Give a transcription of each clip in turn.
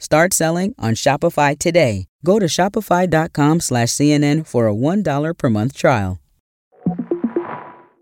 Start selling on Shopify today. Go to shopify.com slash CNN for a $1 per month trial.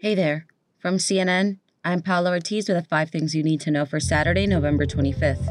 Hey there. From CNN, I'm Paula Ortiz with the five things you need to know for Saturday, November 25th.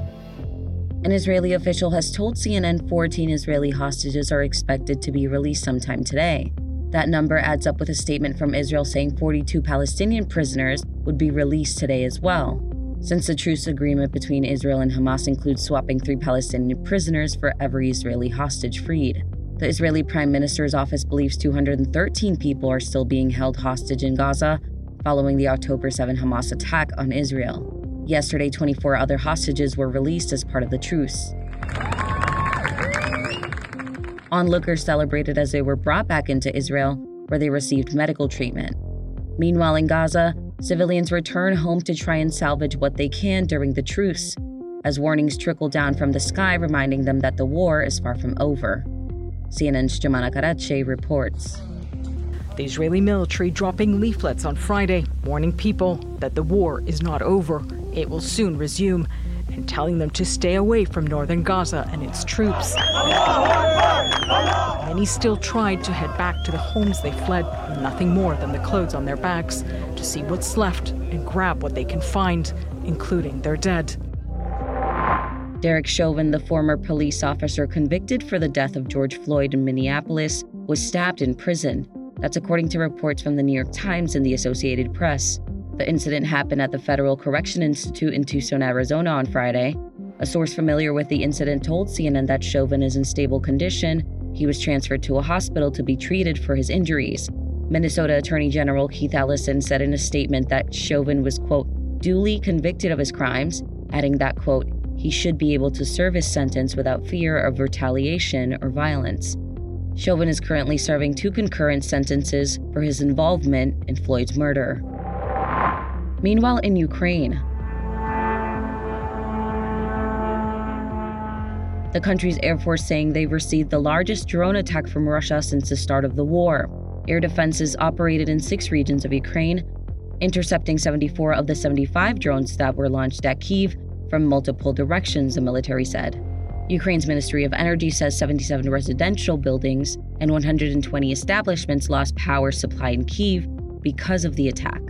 An Israeli official has told CNN 14 Israeli hostages are expected to be released sometime today. That number adds up with a statement from Israel saying 42 Palestinian prisoners would be released today as well. Since the truce agreement between Israel and Hamas includes swapping three Palestinian prisoners for every Israeli hostage freed. The Israeli Prime Minister's office believes 213 people are still being held hostage in Gaza following the October 7 Hamas attack on Israel. Yesterday, 24 other hostages were released as part of the truce. Onlookers celebrated as they were brought back into Israel, where they received medical treatment. Meanwhile, in Gaza, Civilians return home to try and salvage what they can during the truce, as warnings trickle down from the sky reminding them that the war is far from over. CNN's Jomana Karadsheh reports. The Israeli military dropping leaflets on Friday, warning people that the war is not over. It will soon resume, and telling them to stay away from northern Gaza and its troops. Many still tried to head back to the homes they fled, nothing more than the clothes on their backs, to see what's left and grab what they can find, including their dead. Derek Chauvin, the former police officer convicted for the death of George Floyd in Minneapolis, was stabbed in prison. That's according to reports from the New York Times and the Associated Press. The incident happened at the Federal Correction Institute in Tucson, Arizona on Friday. A source familiar with the incident told CNN that Chauvin is in stable condition. He was transferred to a hospital to be treated for his injuries. Minnesota Attorney General Keith Ellison said in a statement that Chauvin was, quote, duly convicted of his crimes, adding that, quote, he should be able to serve his sentence without fear of retaliation or violence. Chauvin is currently serving two concurrent sentences for his involvement in Floyd's murder. Meanwhile, in Ukraine, the country's Air Force saying they received the largest drone attack from Russia since the start of the war. Air defenses operated in six regions of Ukraine, intercepting 74 of the 75 drones that were launched at Kiev from multiple directions, the military said. Ukraine's Ministry of Energy says 77 residential buildings and 120 establishments lost power supply in Kiev because of the attack.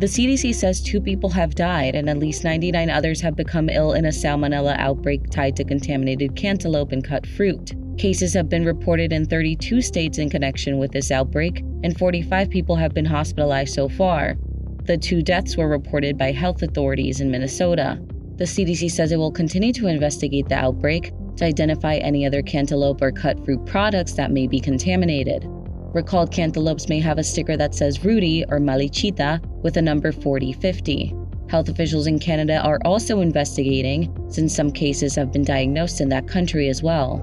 The CDC says two people have died and at least 99 others have become ill in a salmonella outbreak tied to contaminated cantaloupe and cut fruit. Cases have been reported in 32 states in connection with this outbreak, and 45 people have been hospitalized so far. The two deaths were reported by health authorities in Minnesota. The CDC says it will continue to investigate the outbreak to identify any other cantaloupe or cut fruit products that may be contaminated. Recalled cantaloupes may have a sticker that says Rudy or Malichita with a number 4050. Health officials in Canada are also investigating, since some cases have been diagnosed in that country as well.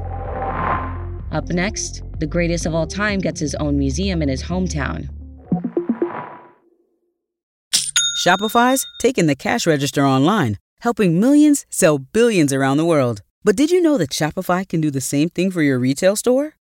Up next, the greatest of all time gets his own museum in his hometown. Shopify's taking the cash register online, helping millions sell billions around the world. But did you know that Shopify can do the same thing for your retail store?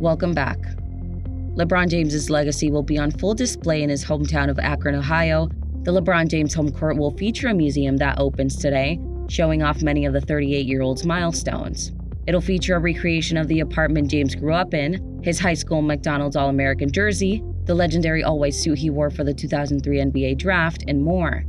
Welcome back. LeBron James's legacy will be on full display in his hometown of Akron, Ohio. The LeBron James home court will feature a museum that opens today, showing off many of the 38 year old's milestones. It'll feature a recreation of the apartment James grew up in, his high school McDonald's All American jersey, the legendary all white suit he wore for the 2003 NBA draft, and more.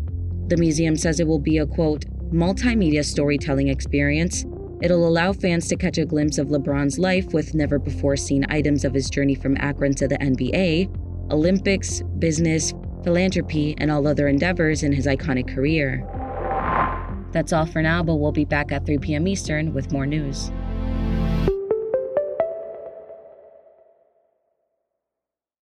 The museum says it will be a quote, multimedia storytelling experience It'll allow fans to catch a glimpse of LeBron's life with never before seen items of his journey from Akron to the NBA, Olympics, business, philanthropy, and all other endeavors in his iconic career. That's all for now, but we'll be back at 3 p.m. Eastern with more news.